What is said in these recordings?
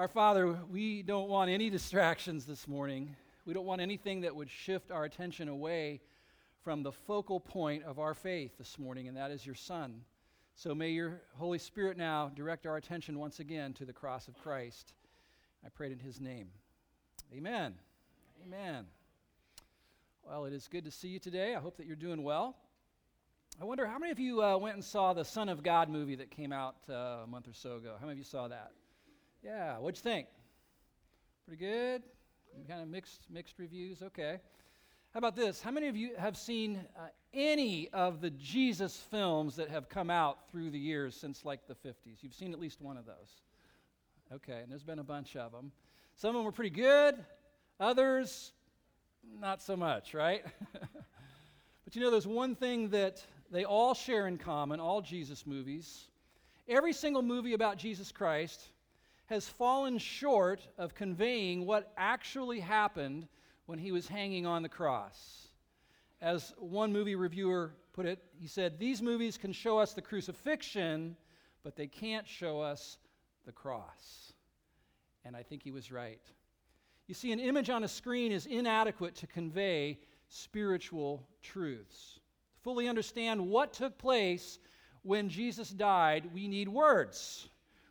Our Father, we don't want any distractions this morning. We don't want anything that would shift our attention away from the focal point of our faith this morning, and that is your Son. So may your Holy Spirit now direct our attention once again to the cross of Christ. I prayed in his name. Amen. Amen. Well, it is good to see you today. I hope that you're doing well. I wonder how many of you uh, went and saw the Son of God movie that came out uh, a month or so ago? How many of you saw that? Yeah, what'd you think? Pretty good? Kind of mixed, mixed reviews? Okay. How about this? How many of you have seen uh, any of the Jesus films that have come out through the years since like the 50s? You've seen at least one of those. Okay, and there's been a bunch of them. Some of them were pretty good, others, not so much, right? but you know, there's one thing that they all share in common, all Jesus movies. Every single movie about Jesus Christ has fallen short of conveying what actually happened when he was hanging on the cross. As one movie reviewer put it, he said, These movies can show us the crucifixion, but they can't show us the cross. And I think he was right. You see, an image on a screen is inadequate to convey spiritual truths. To fully understand what took place when Jesus died, we need words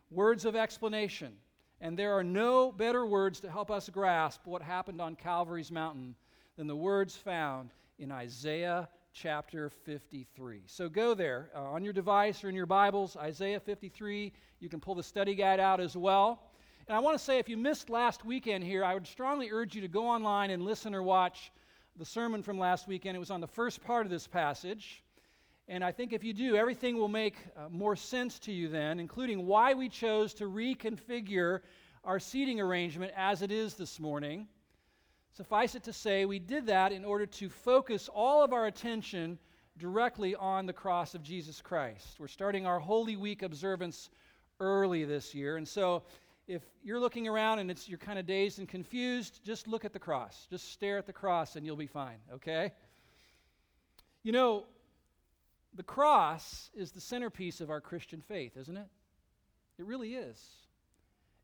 words of explanation. And there are no better words to help us grasp what happened on Calvary's mountain than the words found in Isaiah chapter 53. So go there uh, on your device or in your Bibles, Isaiah 53. You can pull the study guide out as well. And I want to say if you missed last weekend here, I would strongly urge you to go online and listen or watch the sermon from last weekend. It was on the first part of this passage. And I think if you do, everything will make uh, more sense to you then, including why we chose to reconfigure our seating arrangement as it is this morning. Suffice it to say, we did that in order to focus all of our attention directly on the cross of Jesus Christ. We're starting our Holy Week observance early this year. And so if you're looking around and it's, you're kind of dazed and confused, just look at the cross. Just stare at the cross and you'll be fine, okay? You know, the cross is the centerpiece of our Christian faith, isn't it? It really is.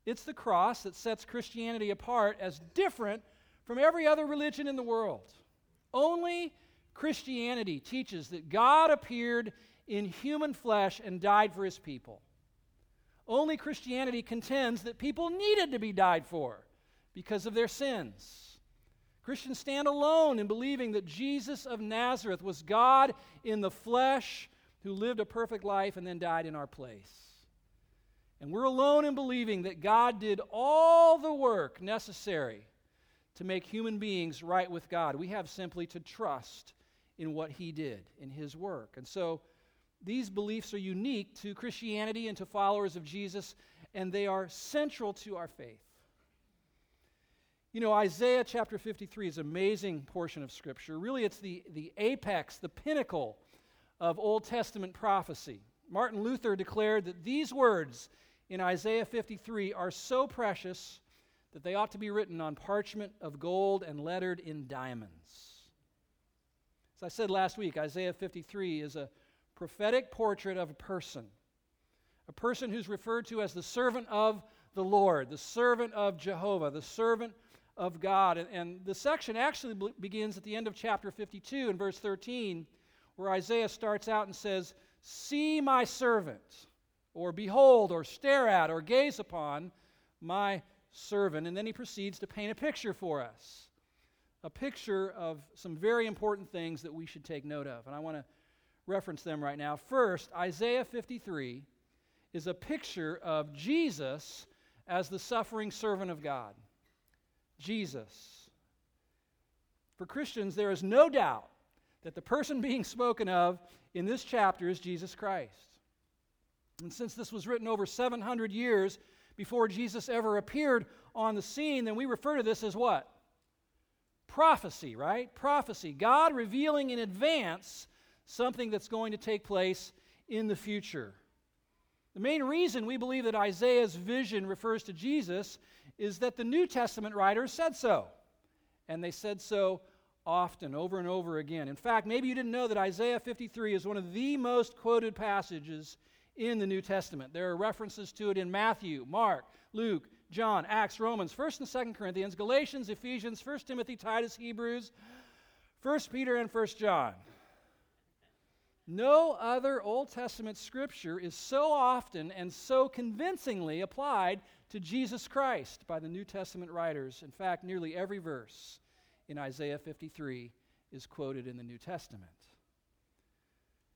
It's the cross that sets Christianity apart as different from every other religion in the world. Only Christianity teaches that God appeared in human flesh and died for his people. Only Christianity contends that people needed to be died for because of their sins. Christians stand alone in believing that Jesus of Nazareth was God in the flesh who lived a perfect life and then died in our place. And we're alone in believing that God did all the work necessary to make human beings right with God. We have simply to trust in what He did, in His work. And so these beliefs are unique to Christianity and to followers of Jesus, and they are central to our faith. You know, Isaiah chapter 53 is an amazing portion of Scripture. Really, it's the, the apex, the pinnacle of Old Testament prophecy. Martin Luther declared that these words in Isaiah 53 are so precious that they ought to be written on parchment of gold and lettered in diamonds. As I said last week, Isaiah 53 is a prophetic portrait of a person, a person who's referred to as the servant of the Lord, the servant of Jehovah, the servant of God. And, and the section actually begins at the end of chapter 52 in verse 13, where Isaiah starts out and says, See my servant, or behold, or stare at, or gaze upon my servant. And then he proceeds to paint a picture for us a picture of some very important things that we should take note of. And I want to reference them right now. First, Isaiah 53 is a picture of Jesus as the suffering servant of God. Jesus. For Christians, there is no doubt that the person being spoken of in this chapter is Jesus Christ. And since this was written over 700 years before Jesus ever appeared on the scene, then we refer to this as what? Prophecy, right? Prophecy. God revealing in advance something that's going to take place in the future. The main reason we believe that Isaiah's vision refers to Jesus is that the New Testament writers said so. And they said so often, over and over again. In fact, maybe you didn't know that Isaiah 53 is one of the most quoted passages in the New Testament. There are references to it in Matthew, Mark, Luke, John, Acts, Romans, 1st and 2nd Corinthians, Galatians, Ephesians, 1st Timothy, Titus, Hebrews, 1st Peter, and 1st John. No other Old Testament scripture is so often and so convincingly applied to Jesus Christ by the New Testament writers. In fact, nearly every verse in Isaiah 53 is quoted in the New Testament.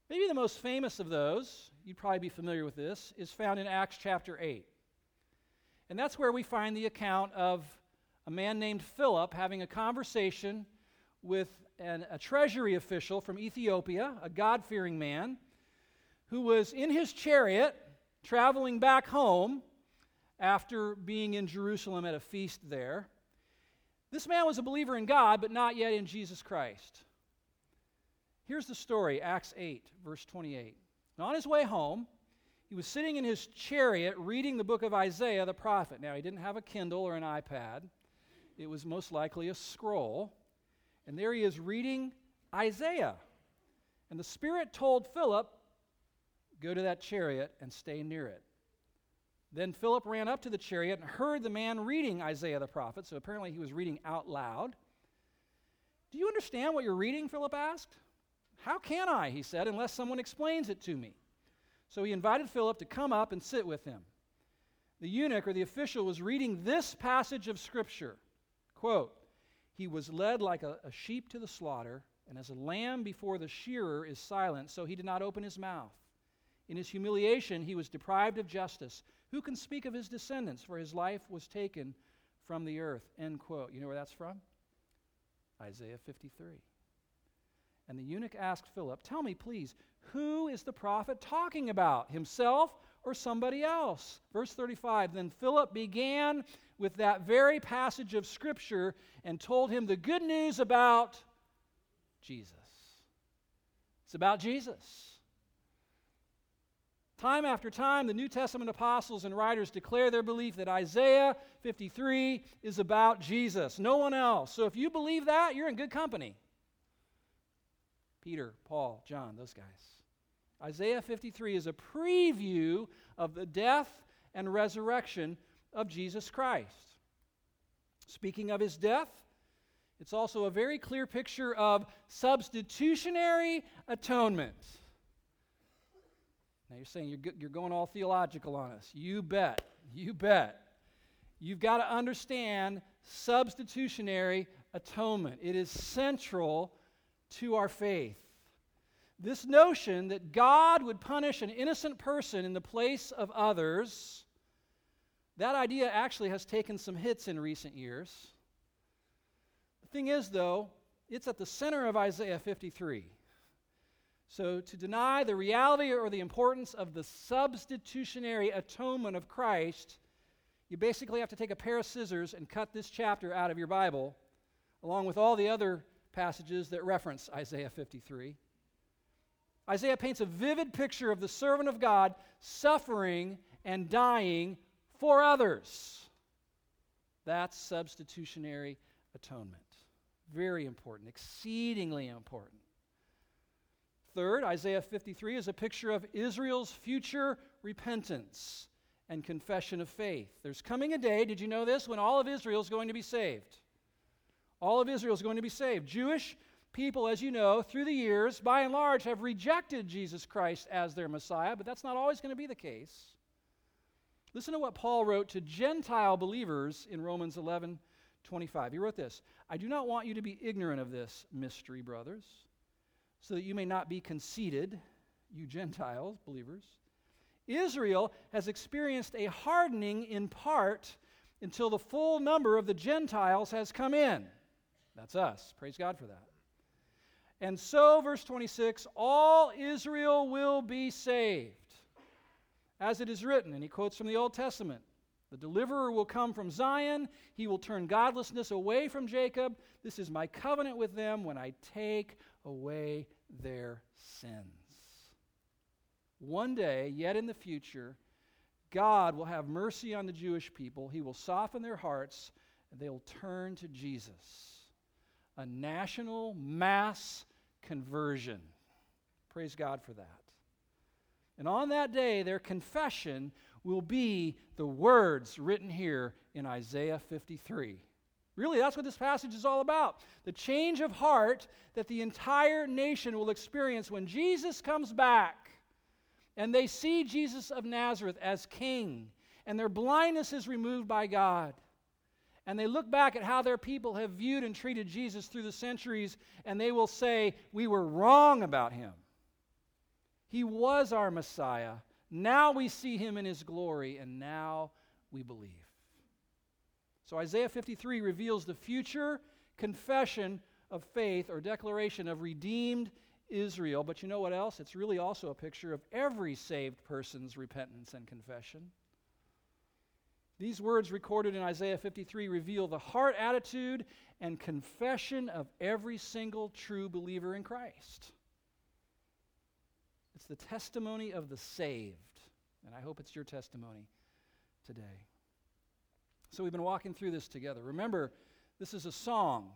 Maybe the most famous of those, you'd probably be familiar with this, is found in Acts chapter 8. And that's where we find the account of a man named Philip having a conversation with an, a treasury official from Ethiopia, a God fearing man, who was in his chariot traveling back home after being in Jerusalem at a feast there. This man was a believer in God, but not yet in Jesus Christ. Here's the story Acts 8, verse 28. And on his way home, he was sitting in his chariot reading the book of Isaiah the prophet. Now, he didn't have a Kindle or an iPad, it was most likely a scroll. And there he is reading Isaiah. And the Spirit told Philip, Go to that chariot and stay near it. Then Philip ran up to the chariot and heard the man reading Isaiah the prophet. So apparently he was reading out loud. Do you understand what you're reading? Philip asked. How can I, he said, unless someone explains it to me? So he invited Philip to come up and sit with him. The eunuch or the official was reading this passage of Scripture. Quote, He was led like a, a sheep to the slaughter, and as a lamb before the shearer is silent, so he did not open his mouth. In his humiliation, he was deprived of justice. Who can speak of his descendants? For his life was taken from the earth. End quote. You know where that's from? Isaiah 53. And the eunuch asked Philip, Tell me, please, who is the prophet talking about? Himself or somebody else? Verse 35 Then Philip began with that very passage of Scripture and told him the good news about Jesus. It's about Jesus. Time after time, the New Testament apostles and writers declare their belief that Isaiah 53 is about Jesus, no one else. So if you believe that, you're in good company. Peter, Paul, John, those guys. Isaiah 53 is a preview of the death and resurrection of Jesus Christ. Speaking of his death, it's also a very clear picture of substitutionary atonement. Now you're saying you're, you're going all theological on us. You bet. You bet. You've got to understand substitutionary atonement, it is central to our faith. This notion that God would punish an innocent person in the place of others, that idea actually has taken some hits in recent years. The thing is, though, it's at the center of Isaiah 53. So, to deny the reality or the importance of the substitutionary atonement of Christ, you basically have to take a pair of scissors and cut this chapter out of your Bible, along with all the other passages that reference Isaiah 53. Isaiah paints a vivid picture of the servant of God suffering and dying for others. That's substitutionary atonement. Very important, exceedingly important. Third, Isaiah 53 is a picture of Israel's future repentance and confession of faith. There's coming a day, did you know this, when all of Israel is going to be saved. All of Israel is going to be saved. Jewish people, as you know, through the years, by and large, have rejected Jesus Christ as their Messiah, but that's not always going to be the case. Listen to what Paul wrote to Gentile believers in Romans 11 25. He wrote this I do not want you to be ignorant of this mystery, brothers so that you may not be conceited, you Gentiles, believers. Israel has experienced a hardening in part until the full number of the Gentiles has come in. That's us. Praise God for that. And so, verse 26 all Israel will be saved. As it is written, and he quotes from the Old Testament the deliverer will come from Zion. He will turn godlessness away from Jacob. This is my covenant with them when I take away their sins. One day, yet in the future, God will have mercy on the Jewish people. He will soften their hearts, and they'll turn to Jesus. A national mass conversion. Praise God for that. And on that day, their confession will be the words written here in Isaiah 53. Really, that's what this passage is all about. The change of heart that the entire nation will experience when Jesus comes back and they see Jesus of Nazareth as king and their blindness is removed by God. And they look back at how their people have viewed and treated Jesus through the centuries, and they will say, We were wrong about him. He was our Messiah. Now we see him in his glory, and now we believe. So Isaiah 53 reveals the future confession of faith or declaration of redeemed Israel. But you know what else? It's really also a picture of every saved person's repentance and confession. These words recorded in Isaiah 53 reveal the heart attitude and confession of every single true believer in Christ. It's the testimony of the saved, and I hope it's your testimony today. So we've been walking through this together. Remember, this is a song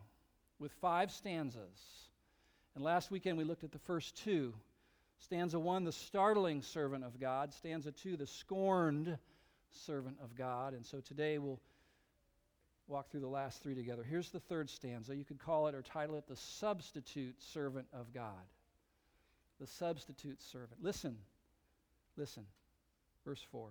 with five stanzas. And last weekend we looked at the first two. Stanza one, the startling servant of God. Stanza two, the scorned servant of God. And so today we'll walk through the last three together. Here's the third stanza. You could call it or title it the substitute servant of God. The substitute servant. Listen, listen. Verse 4.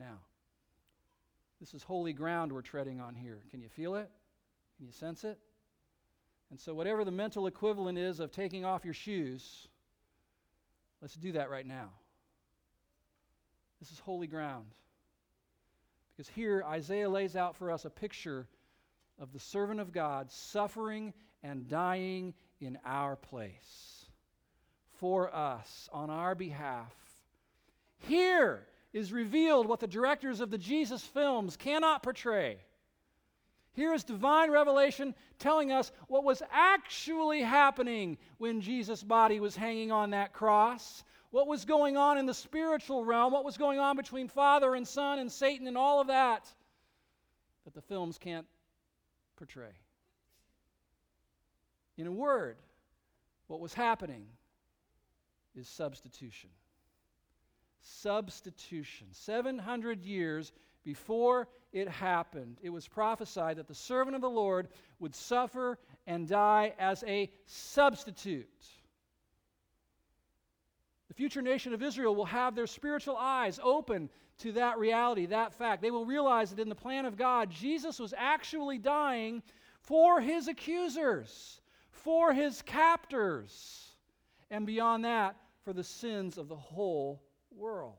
Now, this is holy ground we're treading on here. Can you feel it? Can you sense it? And so, whatever the mental equivalent is of taking off your shoes, let's do that right now. This is holy ground. Because here, Isaiah lays out for us a picture of the servant of God suffering and dying in our place for us on our behalf. Here is revealed what the directors of the Jesus films cannot portray. Here is divine revelation telling us what was actually happening when Jesus' body was hanging on that cross what was going on in the spiritual realm, what was going on between Father and Son and Satan and all of that that the films can't portray. In a word, what was happening is substitution. Substitution. 700 years before it happened, it was prophesied that the servant of the Lord would suffer and die as a substitute. The future nation of Israel will have their spiritual eyes open to that reality, that fact. They will realize that in the plan of God, Jesus was actually dying for his accusers, for his captors, and beyond that, for the sins of the whole world,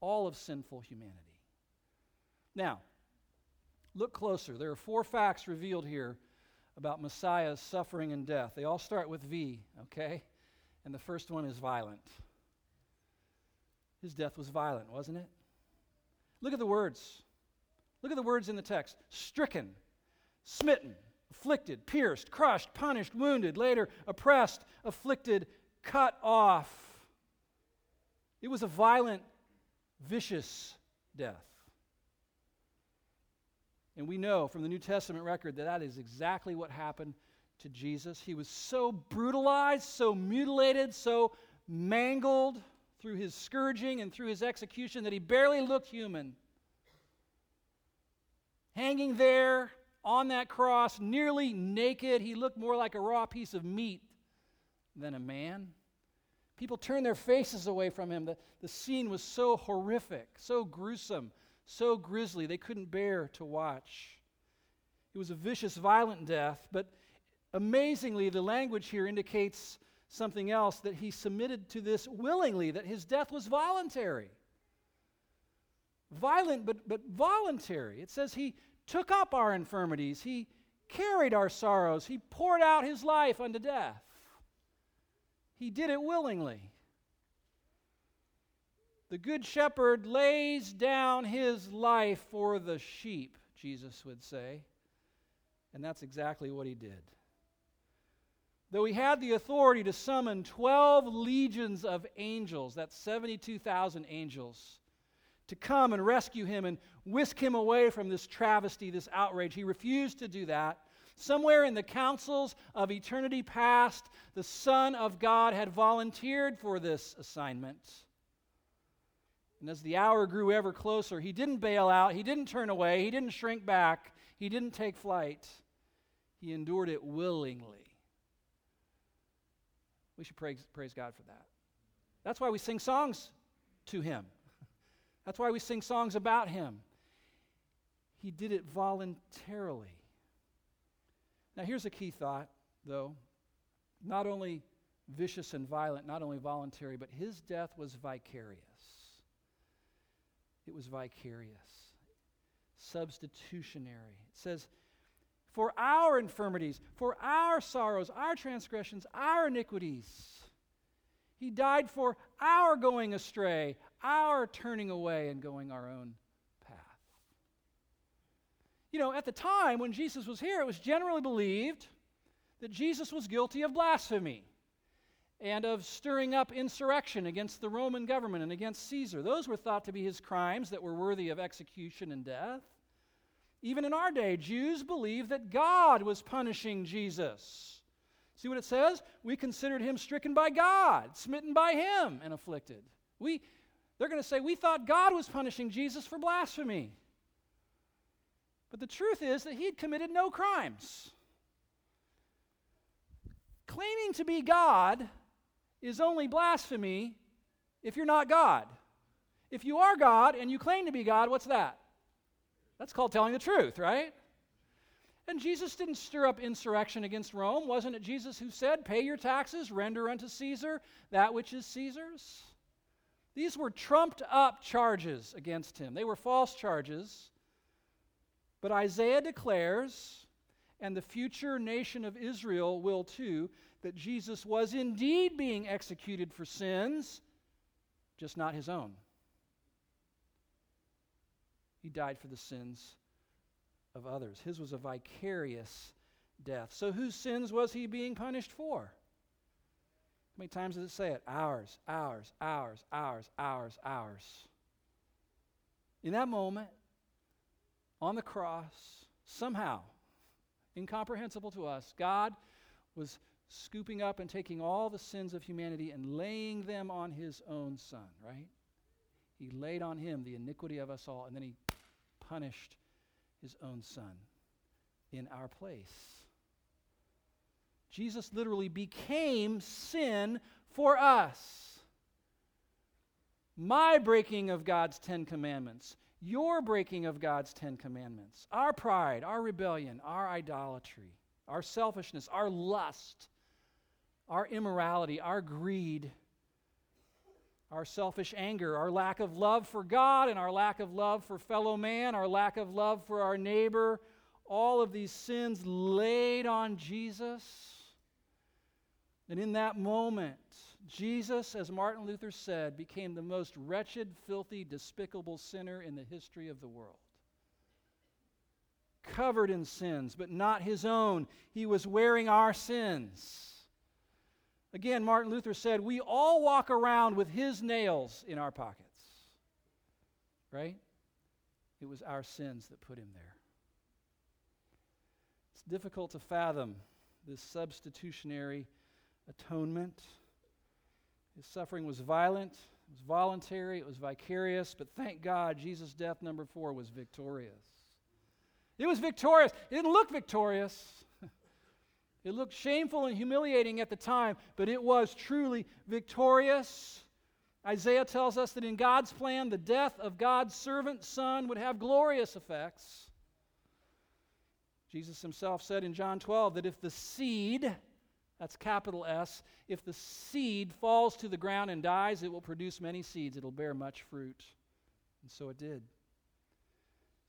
all of sinful humanity. Now, look closer. There are four facts revealed here about Messiah's suffering and death. They all start with V, okay? And the first one is violent. His death was violent, wasn't it? Look at the words. Look at the words in the text stricken, smitten, afflicted, pierced, crushed, punished, wounded, later oppressed, afflicted, cut off. It was a violent, vicious death. And we know from the New Testament record that that is exactly what happened to Jesus. He was so brutalized, so mutilated, so mangled through his scourging and through his execution that he barely looked human. Hanging there on that cross, nearly naked, he looked more like a raw piece of meat than a man. People turned their faces away from him. The, the scene was so horrific, so gruesome, so grisly, they couldn't bear to watch. It was a vicious, violent death, but Amazingly, the language here indicates something else that he submitted to this willingly, that his death was voluntary. Violent, but, but voluntary. It says he took up our infirmities, he carried our sorrows, he poured out his life unto death. He did it willingly. The good shepherd lays down his life for the sheep, Jesus would say. And that's exactly what he did. Though he had the authority to summon 12 legions of angels, that's 72,000 angels, to come and rescue him and whisk him away from this travesty, this outrage, he refused to do that. Somewhere in the councils of eternity past, the Son of God had volunteered for this assignment. And as the hour grew ever closer, he didn't bail out, he didn't turn away, he didn't shrink back, he didn't take flight. He endured it willingly. We should praise, praise God for that. That's why we sing songs to him. That's why we sing songs about him. He did it voluntarily. Now, here's a key thought, though. Not only vicious and violent, not only voluntary, but his death was vicarious. It was vicarious, substitutionary. It says, for our infirmities, for our sorrows, our transgressions, our iniquities. He died for our going astray, our turning away and going our own. You know, at the time when Jesus was here, it was generally believed that Jesus was guilty of blasphemy and of stirring up insurrection against the Roman government and against Caesar. Those were thought to be his crimes that were worthy of execution and death. Even in our day, Jews believed that God was punishing Jesus. See what it says? We considered him stricken by God, smitten by him, and afflicted. We, they're going to say, we thought God was punishing Jesus for blasphemy. But the truth is that he had committed no crimes. Claiming to be God is only blasphemy if you're not God. If you are God and you claim to be God, what's that? That's called telling the truth, right? And Jesus didn't stir up insurrection against Rome. Wasn't it Jesus who said, Pay your taxes, render unto Caesar that which is Caesar's? These were trumped up charges against him. They were false charges. But Isaiah declares, and the future nation of Israel will too, that Jesus was indeed being executed for sins, just not his own. He died for the sins of others. His was a vicarious death. So, whose sins was he being punished for? How many times does it say it? Ours, ours, ours, ours, ours, ours. In that moment, on the cross, somehow, incomprehensible to us, God was scooping up and taking all the sins of humanity and laying them on his own son, right? He laid on him the iniquity of us all, and then he punished his own son in our place. Jesus literally became sin for us. My breaking of God's Ten Commandments, your breaking of God's Ten Commandments, our pride, our rebellion, our idolatry, our selfishness, our lust, our immorality, our greed, our selfish anger, our lack of love for God, and our lack of love for fellow man, our lack of love for our neighbor, all of these sins laid on Jesus. And in that moment, Jesus, as Martin Luther said, became the most wretched, filthy, despicable sinner in the history of the world. Covered in sins, but not his own. He was wearing our sins. Again, Martin Luther said, We all walk around with his nails in our pockets. Right? It was our sins that put him there. It's difficult to fathom this substitutionary atonement. His suffering was violent, it was voluntary, it was vicarious, but thank God Jesus' death, number four, was victorious. It was victorious. It didn't look victorious. It looked shameful and humiliating at the time, but it was truly victorious. Isaiah tells us that in God's plan, the death of God's servant son would have glorious effects. Jesus himself said in John 12 that if the seed, that's capital S, if the seed falls to the ground and dies, it will produce many seeds. It'll bear much fruit. And so it did. It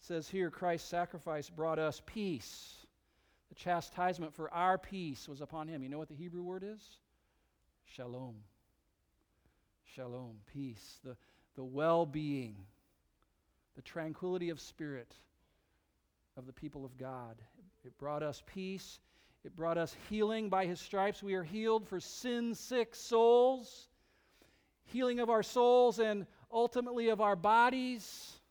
says here Christ's sacrifice brought us peace the chastisement for our peace was upon him. You know what the Hebrew word is? Shalom. Shalom, peace. The, the well being, the tranquility of spirit of the people of God. It brought us peace. It brought us healing. By his stripes, we are healed for sin sick souls, healing of our souls and ultimately of our bodies.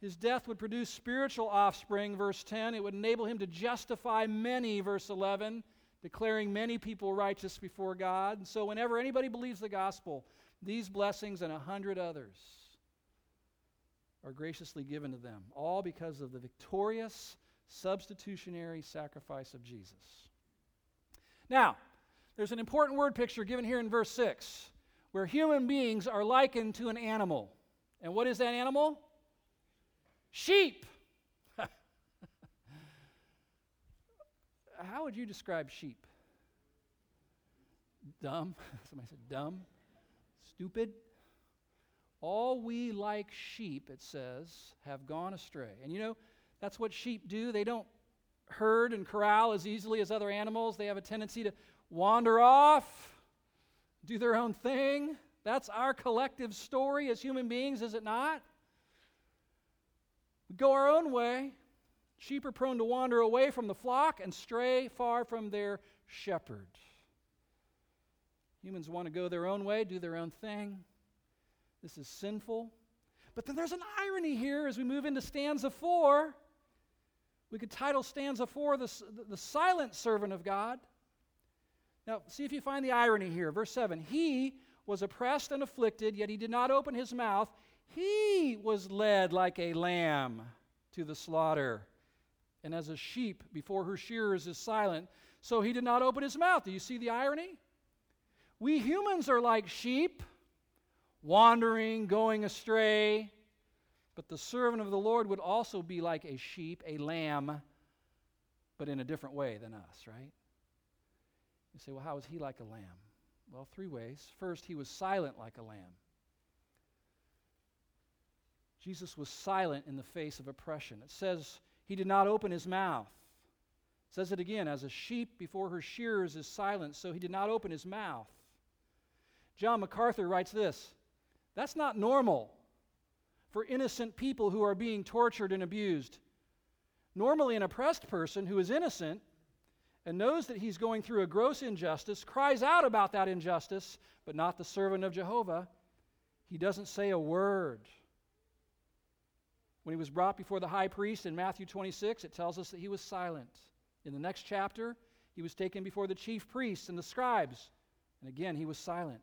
His death would produce spiritual offspring, verse 10. It would enable him to justify many, verse 11, declaring many people righteous before God. And so, whenever anybody believes the gospel, these blessings and a hundred others are graciously given to them, all because of the victorious substitutionary sacrifice of Jesus. Now, there's an important word picture given here in verse 6 where human beings are likened to an animal. And what is that animal? Sheep. How would you describe sheep? Dumb. Somebody said dumb. Stupid. All we like sheep, it says, have gone astray. And you know, that's what sheep do. They don't herd and corral as easily as other animals, they have a tendency to wander off, do their own thing. That's our collective story as human beings, is it not? We go our own way. Sheep are prone to wander away from the flock and stray far from their shepherd. Humans want to go their own way, do their own thing. This is sinful. But then there's an irony here as we move into stanza four. We could title stanza four the, the silent servant of God. Now, see if you find the irony here. Verse 7 He was oppressed and afflicted, yet he did not open his mouth. He was led like a lamb to the slaughter. And as a sheep before her shearers is silent, so he did not open his mouth. Do you see the irony? We humans are like sheep, wandering, going astray. But the servant of the Lord would also be like a sheep, a lamb, but in a different way than us, right? You say, well, how is he like a lamb? Well, three ways. First, he was silent like a lamb. Jesus was silent in the face of oppression. It says he did not open his mouth. It says it again, as a sheep before her shearers is silent, so he did not open his mouth. John MacArthur writes this That's not normal for innocent people who are being tortured and abused. Normally, an oppressed person who is innocent and knows that he's going through a gross injustice cries out about that injustice, but not the servant of Jehovah. He doesn't say a word. When he was brought before the high priest in Matthew 26, it tells us that he was silent. In the next chapter, he was taken before the chief priests and the scribes, and again, he was silent.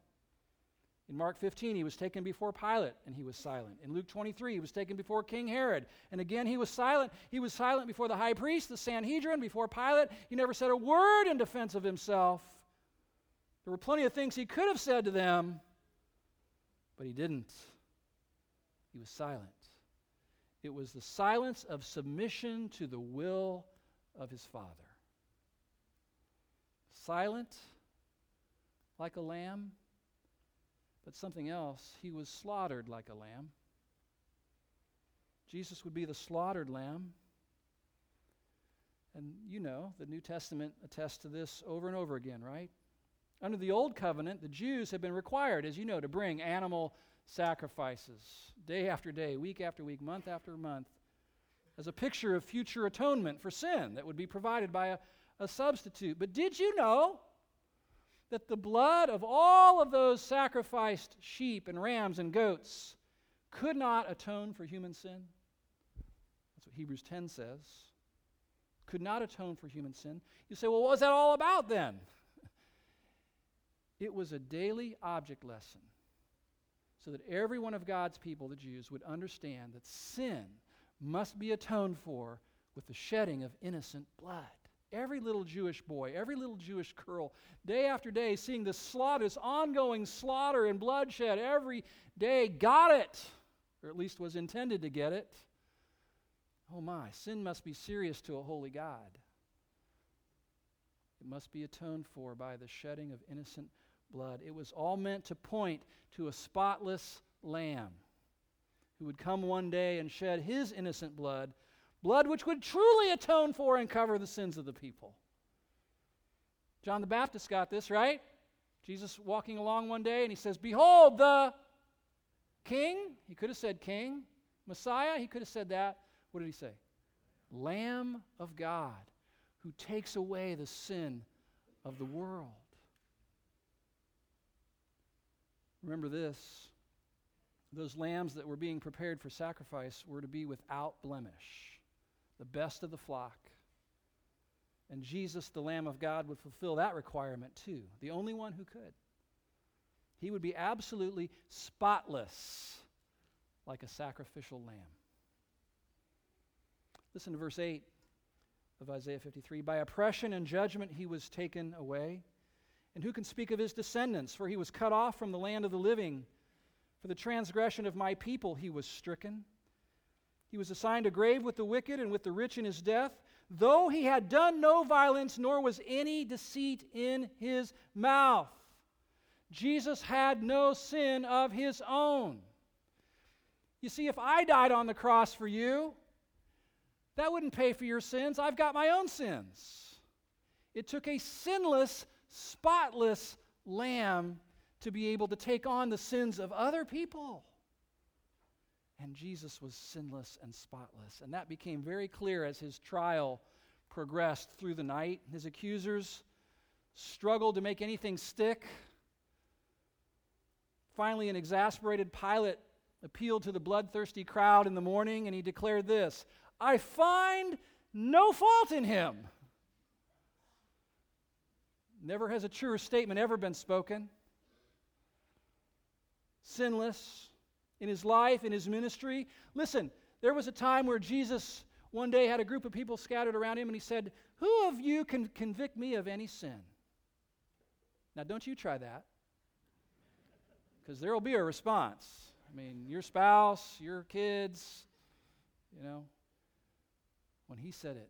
In Mark 15, he was taken before Pilate, and he was silent. In Luke 23, he was taken before King Herod, and again, he was silent. He was silent before the high priest, the Sanhedrin, before Pilate. He never said a word in defense of himself. There were plenty of things he could have said to them, but he didn't. He was silent. It was the silence of submission to the will of his Father. Silent like a lamb, but something else. He was slaughtered like a lamb. Jesus would be the slaughtered lamb. And you know, the New Testament attests to this over and over again, right? Under the Old Covenant, the Jews had been required, as you know, to bring animal sacrifices day after day, week after week, month after month, as a picture of future atonement for sin that would be provided by a, a substitute. But did you know that the blood of all of those sacrificed sheep and rams and goats could not atone for human sin? That's what Hebrews 10 says. Could not atone for human sin. You say, well, what was that all about then? it was a daily object lesson so that every one of God's people, the Jews, would understand that sin must be atoned for with the shedding of innocent blood. Every little Jewish boy, every little Jewish girl, day after day, seeing this slaughter, this ongoing slaughter and bloodshed every day, got it, or at least was intended to get it. Oh my, sin must be serious to a holy God. It must be atoned for by the shedding of innocent blood. It was all meant to point to a spotless lamb who would come one day and shed his innocent blood, blood which would truly atone for and cover the sins of the people. John the Baptist got this, right? Jesus walking along one day and he says, Behold, the King, he could have said king. Messiah, he could have said that. What did he say? Lamb of God who takes away the sin of the world. Remember this those lambs that were being prepared for sacrifice were to be without blemish, the best of the flock. And Jesus, the Lamb of God, would fulfill that requirement too, the only one who could. He would be absolutely spotless, like a sacrificial lamb. Listen to verse 8 of Isaiah 53 By oppression and judgment he was taken away. And who can speak of his descendants? For he was cut off from the land of the living. For the transgression of my people he was stricken. He was assigned a grave with the wicked and with the rich in his death, though he had done no violence, nor was any deceit in his mouth. Jesus had no sin of his own. You see, if I died on the cross for you, that wouldn't pay for your sins. I've got my own sins. It took a sinless, spotless lamb to be able to take on the sins of other people. And Jesus was sinless and spotless. And that became very clear as his trial progressed through the night. His accusers struggled to make anything stick. Finally, an exasperated Pilate appealed to the bloodthirsty crowd in the morning and he declared this I find no fault in him. Never has a truer statement ever been spoken. Sinless in his life, in his ministry. Listen, there was a time where Jesus one day had a group of people scattered around him and he said, Who of you can convict me of any sin? Now, don't you try that because there will be a response. I mean, your spouse, your kids, you know. When he said it,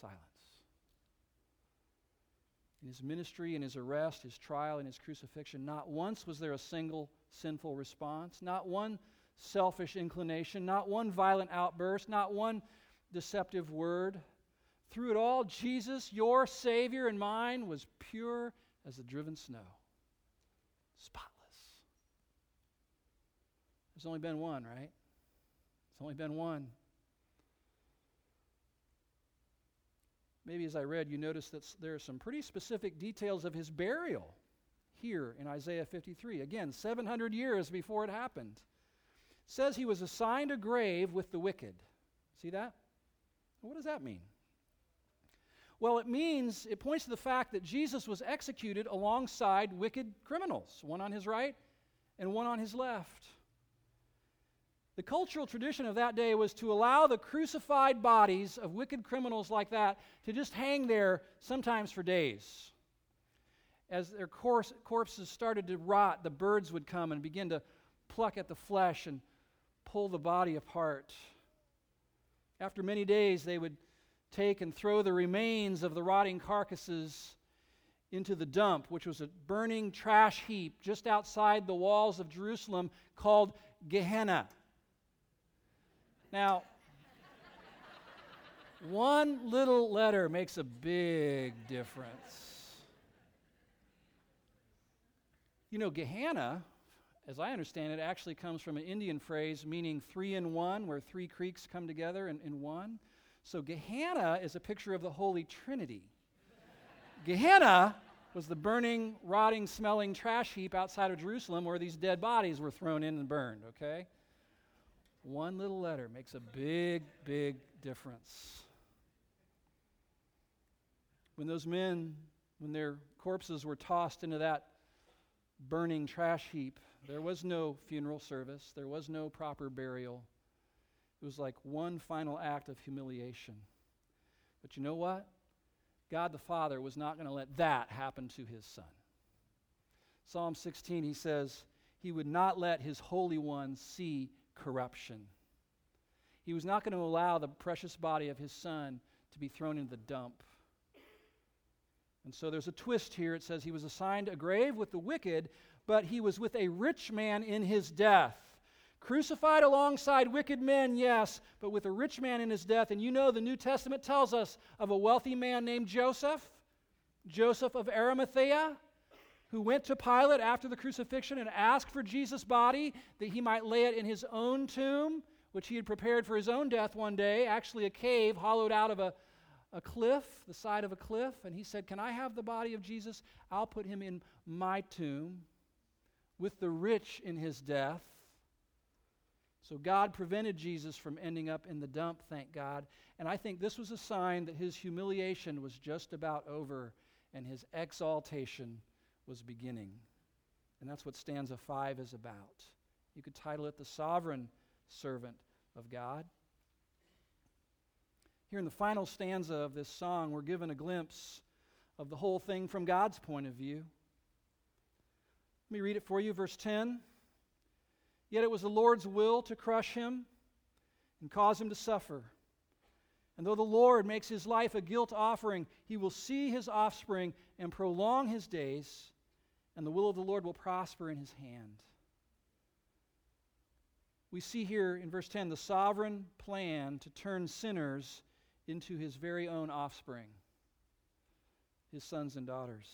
silence. In his ministry, in his arrest, his trial, and his crucifixion, not once was there a single sinful response, not one selfish inclination, not one violent outburst, not one deceptive word. Through it all, Jesus, your Savior and mine, was pure as the driven snow, spotless. There's only been one, right? There's only been one. Maybe as I read, you notice that there are some pretty specific details of his burial here in Isaiah 53. Again, 700 years before it happened. It says he was assigned a grave with the wicked. See that? What does that mean? Well, it means, it points to the fact that Jesus was executed alongside wicked criminals, one on his right and one on his left. The cultural tradition of that day was to allow the crucified bodies of wicked criminals like that to just hang there, sometimes for days. As their corpses started to rot, the birds would come and begin to pluck at the flesh and pull the body apart. After many days, they would take and throw the remains of the rotting carcasses into the dump, which was a burning trash heap just outside the walls of Jerusalem called Gehenna. Now, one little letter makes a big difference. You know, Gahanna, as I understand it, actually comes from an Indian phrase meaning three in one, where three creeks come together in, in one. So Gahanna is a picture of the Holy Trinity. Gehenna was the burning, rotting, smelling trash heap outside of Jerusalem where these dead bodies were thrown in and burned, okay? One little letter makes a big, big difference. When those men, when their corpses were tossed into that burning trash heap, there was no funeral service, there was no proper burial. It was like one final act of humiliation. But you know what? God the Father was not going to let that happen to his Son. Psalm 16, he says, He would not let his Holy One see corruption. He was not going to allow the precious body of his son to be thrown into the dump. And so there's a twist here. It says he was assigned a grave with the wicked, but he was with a rich man in his death. Crucified alongside wicked men, yes, but with a rich man in his death. And you know the New Testament tells us of a wealthy man named Joseph, Joseph of Arimathea, who went to Pilate after the crucifixion and asked for Jesus' body that he might lay it in his own tomb, which he had prepared for his own death one day, actually a cave hollowed out of a, a cliff, the side of a cliff. And he said, Can I have the body of Jesus? I'll put him in my tomb with the rich in his death. So God prevented Jesus from ending up in the dump, thank God. And I think this was a sign that his humiliation was just about over and his exaltation was beginning. And that's what stanza 5 is about. You could title it The Sovereign Servant of God. Here in the final stanza of this song, we're given a glimpse of the whole thing from God's point of view. Let me read it for you, verse 10. Yet it was the Lord's will to crush him and cause him to suffer. And though the Lord makes his life a guilt offering, he will see his offspring and prolong his days, and the will of the Lord will prosper in his hand. We see here in verse 10 the sovereign plan to turn sinners into his very own offspring, his sons and daughters.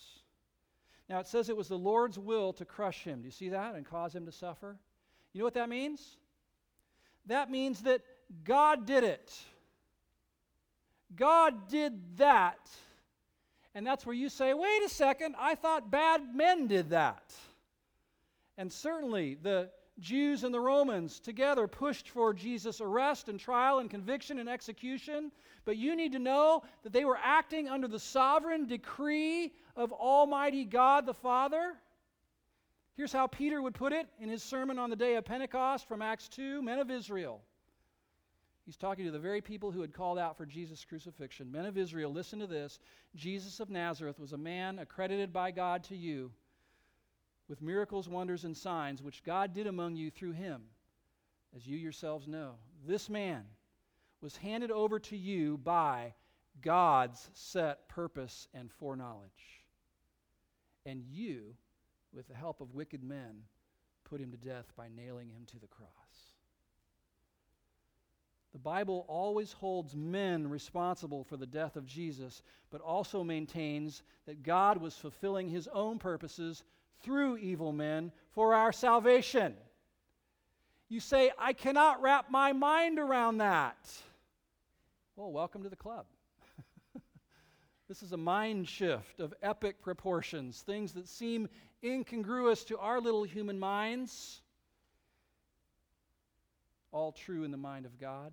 Now it says it was the Lord's will to crush him. Do you see that? And cause him to suffer? You know what that means? That means that God did it. God did that. And that's where you say, wait a second, I thought bad men did that. And certainly the Jews and the Romans together pushed for Jesus' arrest and trial and conviction and execution. But you need to know that they were acting under the sovereign decree of Almighty God the Father. Here's how Peter would put it in his sermon on the day of Pentecost from Acts 2 Men of Israel. He's talking to the very people who had called out for Jesus' crucifixion. Men of Israel, listen to this. Jesus of Nazareth was a man accredited by God to you with miracles, wonders, and signs, which God did among you through him, as you yourselves know. This man was handed over to you by God's set purpose and foreknowledge. And you, with the help of wicked men, put him to death by nailing him to the cross. The Bible always holds men responsible for the death of Jesus, but also maintains that God was fulfilling his own purposes through evil men for our salvation. You say, I cannot wrap my mind around that. Well, welcome to the club. this is a mind shift of epic proportions, things that seem incongruous to our little human minds all true in the mind of God.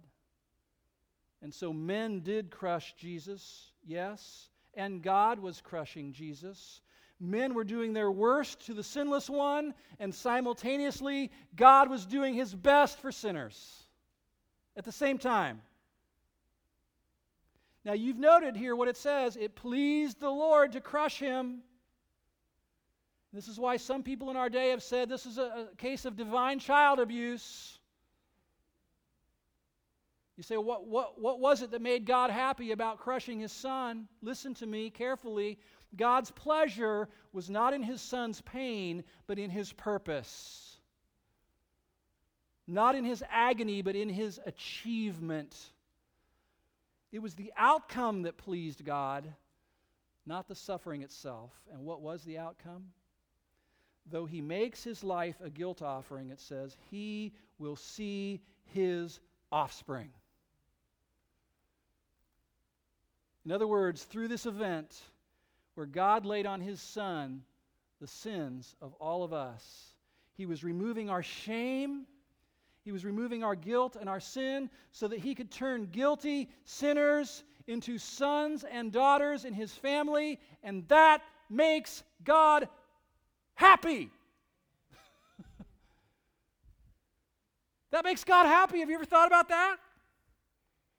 And so men did crush Jesus, yes, and God was crushing Jesus. Men were doing their worst to the sinless one, and simultaneously, God was doing his best for sinners at the same time. Now, you've noted here what it says it pleased the Lord to crush him. This is why some people in our day have said this is a, a case of divine child abuse. You say, what, what, what was it that made God happy about crushing his son? Listen to me carefully. God's pleasure was not in his son's pain, but in his purpose. Not in his agony, but in his achievement. It was the outcome that pleased God, not the suffering itself. And what was the outcome? Though he makes his life a guilt offering, it says, he will see his offspring. In other words, through this event where God laid on his Son the sins of all of us, he was removing our shame. He was removing our guilt and our sin so that he could turn guilty sinners into sons and daughters in his family, and that makes God happy. that makes God happy. Have you ever thought about that?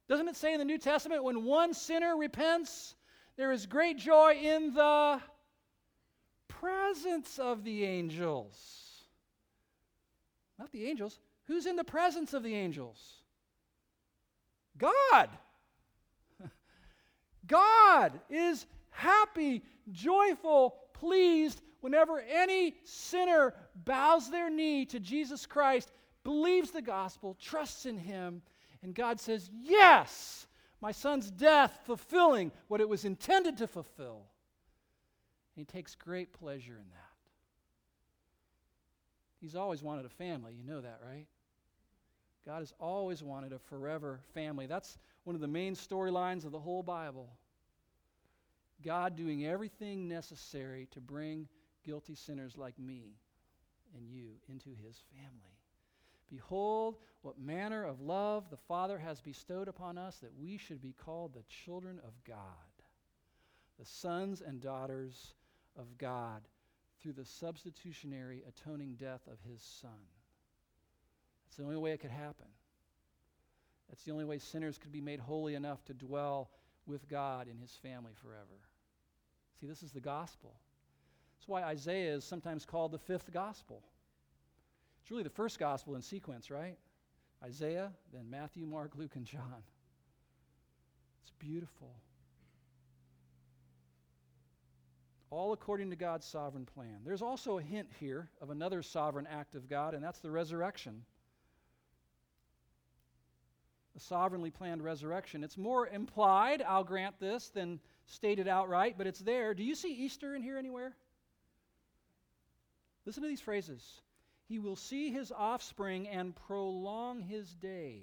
Doesn't it say in the New Testament, when one sinner repents, there is great joy in the presence of the angels? Not the angels. Who's in the presence of the angels? God. God is happy, joyful, pleased whenever any sinner bows their knee to Jesus Christ, believes the gospel, trusts in Him, and God says, Yes, my son's death fulfilling what it was intended to fulfill. And he takes great pleasure in that. He's always wanted a family. You know that, right? God has always wanted a forever family. That's one of the main storylines of the whole Bible. God doing everything necessary to bring guilty sinners like me and you into his family. Behold, what manner of love the Father has bestowed upon us that we should be called the children of God, the sons and daughters of God through the substitutionary atoning death of his Son. That's the only way it could happen. That's the only way sinners could be made holy enough to dwell with God in his family forever. See, this is the gospel. That's why Isaiah is sometimes called the fifth gospel. It's really the first gospel in sequence, right? Isaiah, then Matthew, Mark, Luke, and John. It's beautiful. All according to God's sovereign plan. There's also a hint here of another sovereign act of God, and that's the resurrection. A sovereignly planned resurrection. It's more implied, I'll grant this, than stated outright, but it's there. Do you see Easter in here anywhere? Listen to these phrases. He will see his offspring and prolong his days.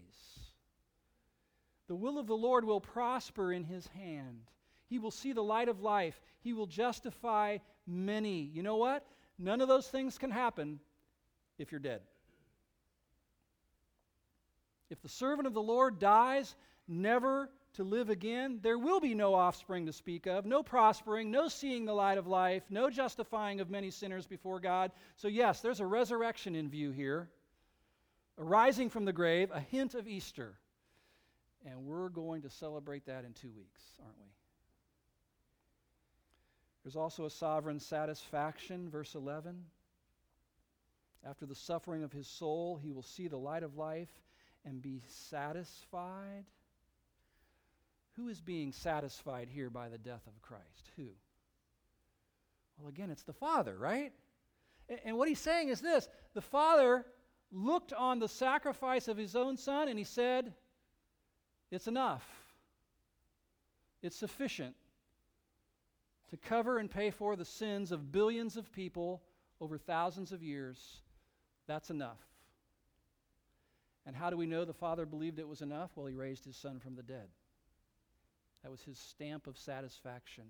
The will of the Lord will prosper in his hand. He will see the light of life. He will justify many. You know what? None of those things can happen if you're dead. If the servant of the Lord dies, never to live again, there will be no offspring to speak of, no prospering, no seeing the light of life, no justifying of many sinners before God. So, yes, there's a resurrection in view here, a rising from the grave, a hint of Easter. And we're going to celebrate that in two weeks, aren't we? There's also a sovereign satisfaction, verse 11. After the suffering of his soul, he will see the light of life and be satisfied. Who is being satisfied here by the death of Christ? Who? Well, again, it's the Father, right? And, and what he's saying is this the Father looked on the sacrifice of his own Son and he said, It's enough, it's sufficient to cover and pay for the sins of billions of people over thousands of years. That's enough. And how do we know the Father believed it was enough? Well, he raised his Son from the dead. That was his stamp of satisfaction.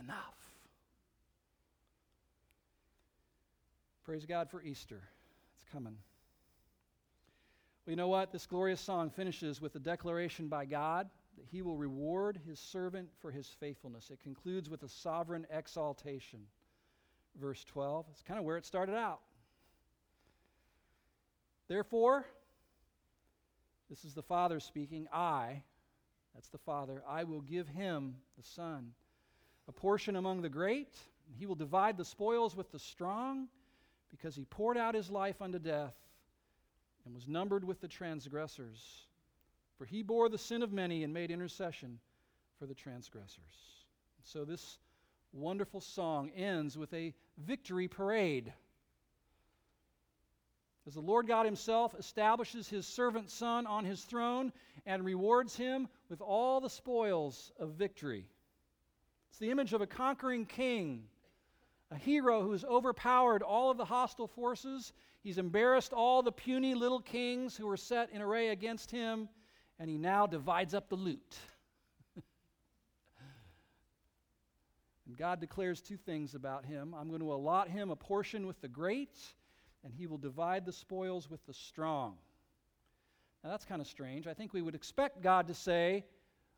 Enough. Praise God for Easter. It's coming. Well, you know what? This glorious song finishes with a declaration by God that he will reward his servant for his faithfulness. It concludes with a sovereign exaltation. Verse 12. It's kind of where it started out. Therefore, this is the Father speaking, I, that's the Father. I will give him, the Son, a portion among the great, he will divide the spoils with the strong, because he poured out his life unto death and was numbered with the transgressors. For he bore the sin of many and made intercession for the transgressors. So this wonderful song ends with a victory parade. As the Lord God Himself establishes His servant Son on His throne and rewards him with all the spoils of victory. It's the image of a conquering king, a hero who has overpowered all of the hostile forces. He's embarrassed all the puny little kings who were set in array against him, and he now divides up the loot. and God declares two things about him I'm going to allot him a portion with the great and he will divide the spoils with the strong. Now that's kind of strange. I think we would expect God to say,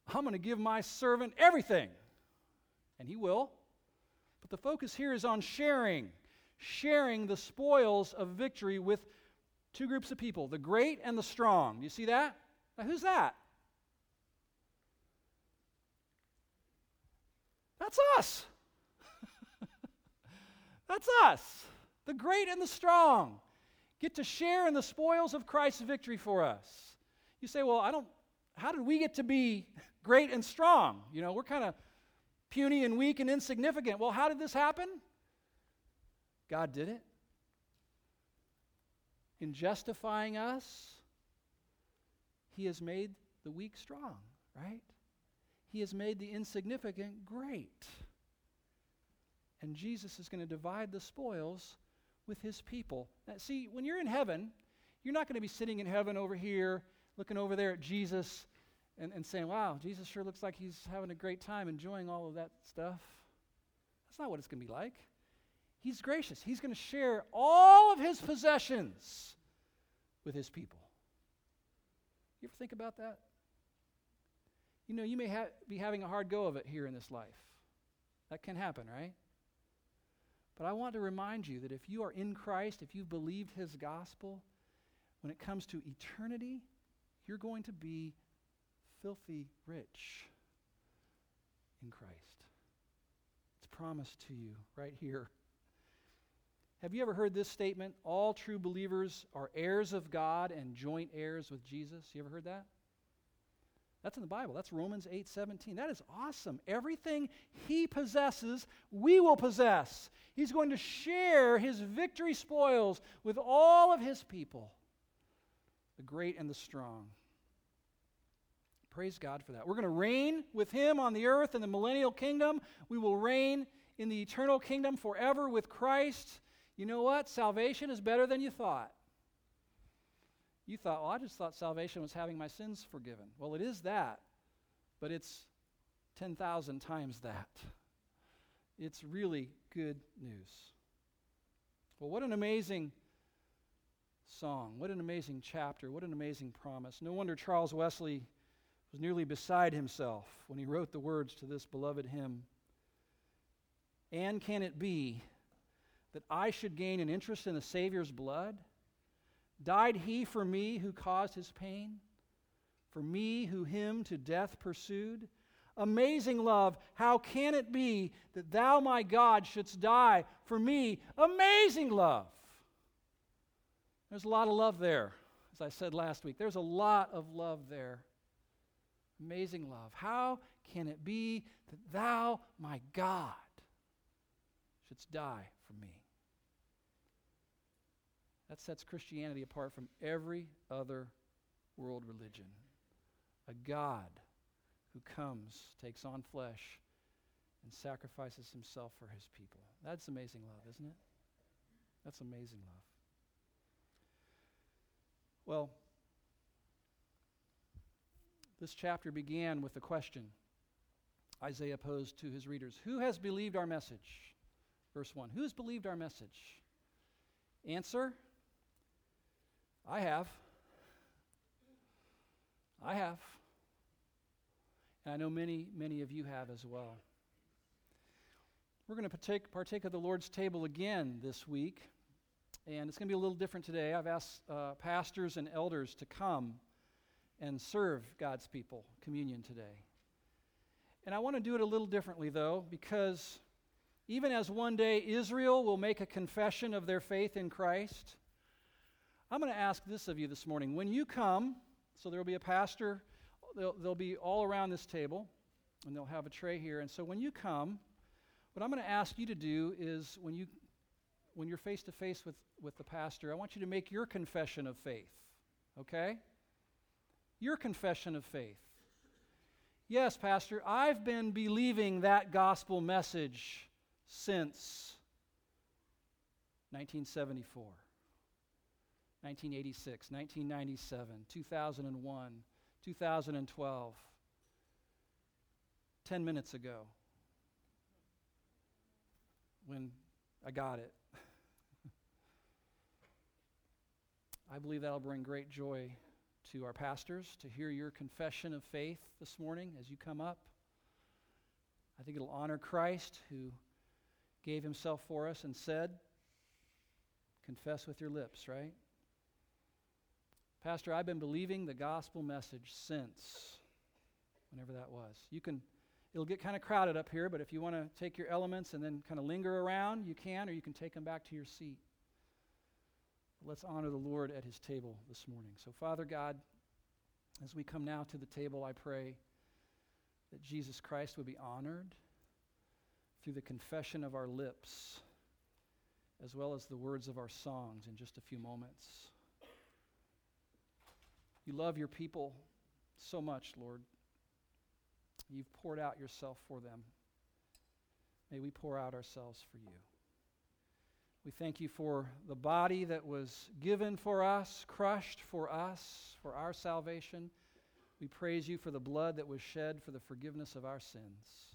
I'm going to give my servant everything. And he will. But the focus here is on sharing, sharing the spoils of victory with two groups of people the great and the strong. Do you see that? Now, who's that? That's us. That's us the great and the strong, get to share in the spoils of Christ's victory for us. You say, well, I don't, how did we get to be great and strong? You know, we're kind of puny and weak and insignificant. Well, how did this happen? God did it. In justifying us, He has made the weak strong, right? He has made the insignificant great. And Jesus is going to divide the spoils with his people. Now, see, when you're in heaven, you're not going to be sitting in heaven over here, looking over there at Jesus and, and saying, wow, Jesus sure looks like he's having a great time enjoying all of that stuff. That's not what it's going to be like. He's gracious. He's going to share all of his possessions with his people. You ever think about that? You know, you may ha- be having a hard go of it here in this life. That can happen, right? But I want to remind you that if you are in Christ, if you've believed his gospel, when it comes to eternity, you're going to be filthy rich in Christ. It's promised to you right here. Have you ever heard this statement? All true believers are heirs of God and joint heirs with Jesus. You ever heard that? That's in the Bible. That's Romans 8 17. That is awesome. Everything he possesses, we will possess. He's going to share his victory spoils with all of his people, the great and the strong. Praise God for that. We're going to reign with him on the earth in the millennial kingdom. We will reign in the eternal kingdom forever with Christ. You know what? Salvation is better than you thought. You thought, well, I just thought salvation was having my sins forgiven. Well, it is that, but it's 10,000 times that. It's really good news. Well, what an amazing song. What an amazing chapter. What an amazing promise. No wonder Charles Wesley was nearly beside himself when he wrote the words to this beloved hymn. And can it be that I should gain an interest in the Savior's blood? Died he for me who caused his pain? For me who him to death pursued? Amazing love, how can it be that thou, my God, shouldst die for me? Amazing love. There's a lot of love there, as I said last week. There's a lot of love there. Amazing love. How can it be that thou, my God, shouldst die for me? That sets Christianity apart from every other world religion. A God who comes, takes on flesh, and sacrifices himself for his people. That's amazing love, isn't it? That's amazing love. Well, this chapter began with a question Isaiah posed to his readers Who has believed our message? Verse 1 Who has believed our message? Answer I have. I have. And I know many, many of you have as well. We're going to partake, partake of the Lord's table again this week, and it's going to be a little different today. I've asked uh, pastors and elders to come and serve God's people communion today. And I want to do it a little differently, though, because even as one day Israel will make a confession of their faith in Christ, I'm going to ask this of you this morning. When you come, so there will be a pastor, they'll, they'll be all around this table, and they'll have a tray here. And so when you come, what I'm going to ask you to do is when, you, when you're face to face with with the pastor, I want you to make your confession of faith, okay? your confession of faith. Yes, Pastor, I've been believing that gospel message since 1974, 1986, 1997, 2001, 2012, 10 minutes ago when I got it. I believe that'll bring great joy to our pastors to hear your confession of faith this morning as you come up. I think it'll honor Christ who gave himself for us and said, Confess with your lips, right? Pastor, I've been believing the gospel message since whenever that was. You can, it'll get kind of crowded up here, but if you want to take your elements and then kind of linger around, you can, or you can take them back to your seat. Let's honor the Lord at his table this morning. So, Father God, as we come now to the table, I pray that Jesus Christ would be honored through the confession of our lips as well as the words of our songs in just a few moments. You love your people so much, Lord. You've poured out yourself for them. May we pour out ourselves for you. We thank you for the body that was given for us, crushed for us, for our salvation. We praise you for the blood that was shed for the forgiveness of our sins.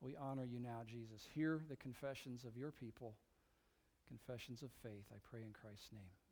We honor you now, Jesus. Hear the confessions of your people, confessions of faith. I pray in Christ's name.